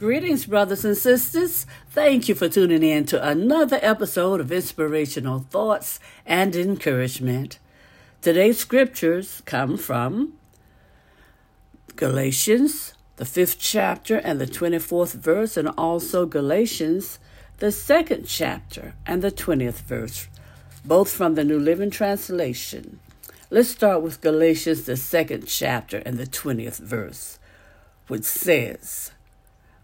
Greetings, brothers and sisters. Thank you for tuning in to another episode of Inspirational Thoughts and Encouragement. Today's scriptures come from Galatians, the fifth chapter and the 24th verse, and also Galatians, the second chapter and the 20th verse, both from the New Living Translation. Let's start with Galatians, the second chapter and the 20th verse, which says,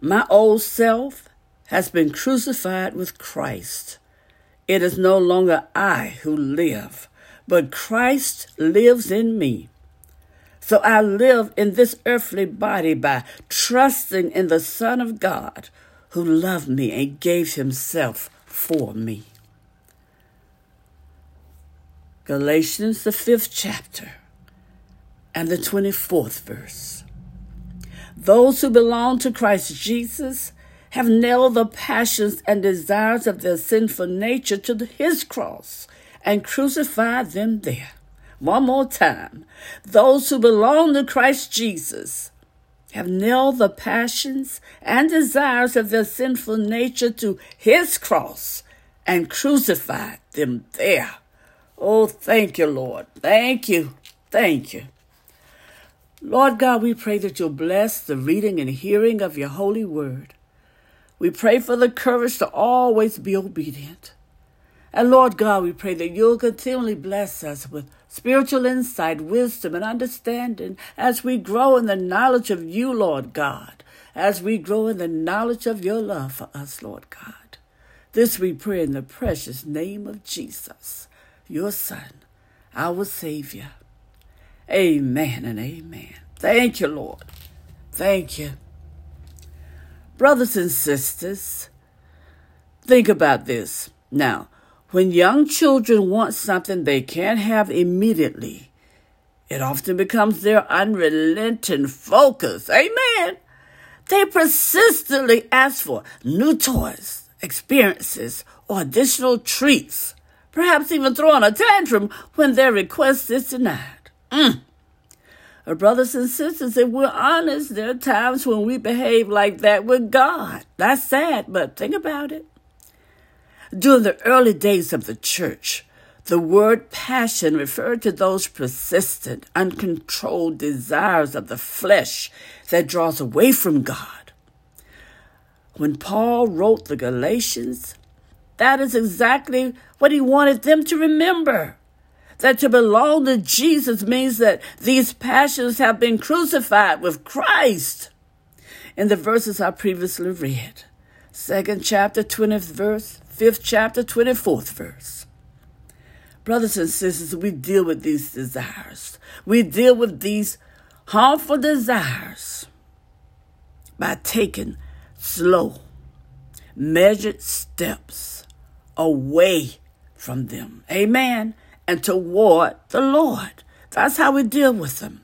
my old self has been crucified with Christ. It is no longer I who live, but Christ lives in me. So I live in this earthly body by trusting in the Son of God who loved me and gave himself for me. Galatians, the fifth chapter, and the 24th verse. Those who belong to Christ Jesus have nailed the passions and desires of their sinful nature to his cross and crucified them there. One more time. Those who belong to Christ Jesus have nailed the passions and desires of their sinful nature to his cross and crucified them there. Oh, thank you, Lord. Thank you. Thank you. Lord God, we pray that you'll bless the reading and hearing of your holy word. We pray for the courage to always be obedient. And Lord God, we pray that you'll continually bless us with spiritual insight, wisdom, and understanding as we grow in the knowledge of you, Lord God, as we grow in the knowledge of your love for us, Lord God. This we pray in the precious name of Jesus, your Son, our Savior. Amen and amen. Thank you, Lord. Thank you. Brothers and sisters, think about this. Now, when young children want something they can't have immediately, it often becomes their unrelenting focus. Amen. They persistently ask for new toys, experiences, or additional treats, perhaps even throwing a tantrum when their request is denied. Mm. Brothers and sisters, if we're honest, there are times when we behave like that with God. That's sad, but think about it. During the early days of the church, the word passion referred to those persistent, uncontrolled desires of the flesh that draws away from God. When Paul wrote the Galatians, that is exactly what he wanted them to remember. That to belong to Jesus means that these passions have been crucified with Christ. In the verses I previously read, second chapter, 20th verse, fifth chapter, 24th verse. Brothers and sisters, we deal with these desires. We deal with these harmful desires by taking slow, measured steps away from them. Amen and toward the Lord. That's how we deal with them.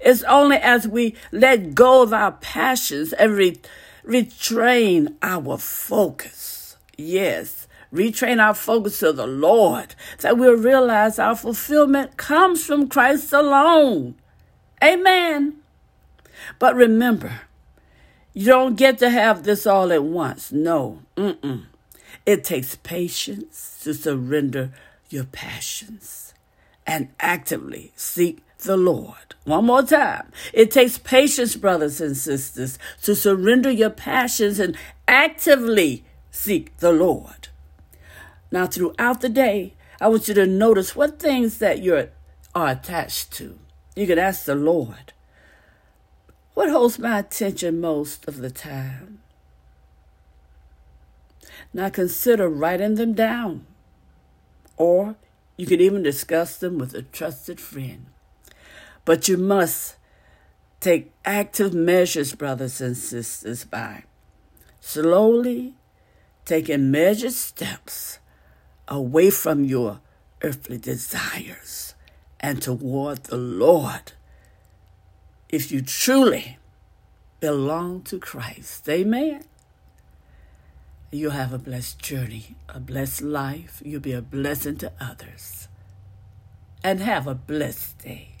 It's only as we let go of our passions and re- retrain our focus. Yes, retrain our focus to the Lord that we'll realize our fulfillment comes from Christ alone. Amen. But remember, you don't get to have this all at once. No. Mm-mm. It takes patience to surrender your passions and actively seek the Lord. One more time. It takes patience, brothers and sisters, to surrender your passions and actively seek the Lord. Now, throughout the day, I want you to notice what things that you are attached to. You can ask the Lord, what holds my attention most of the time? Now consider writing them down or you can even discuss them with a trusted friend. But you must take active measures, brothers and sisters, by slowly taking measured steps away from your earthly desires and toward the Lord. If you truly belong to Christ, amen. You'll have a blessed journey, a blessed life. You'll be a blessing to others. And have a blessed day.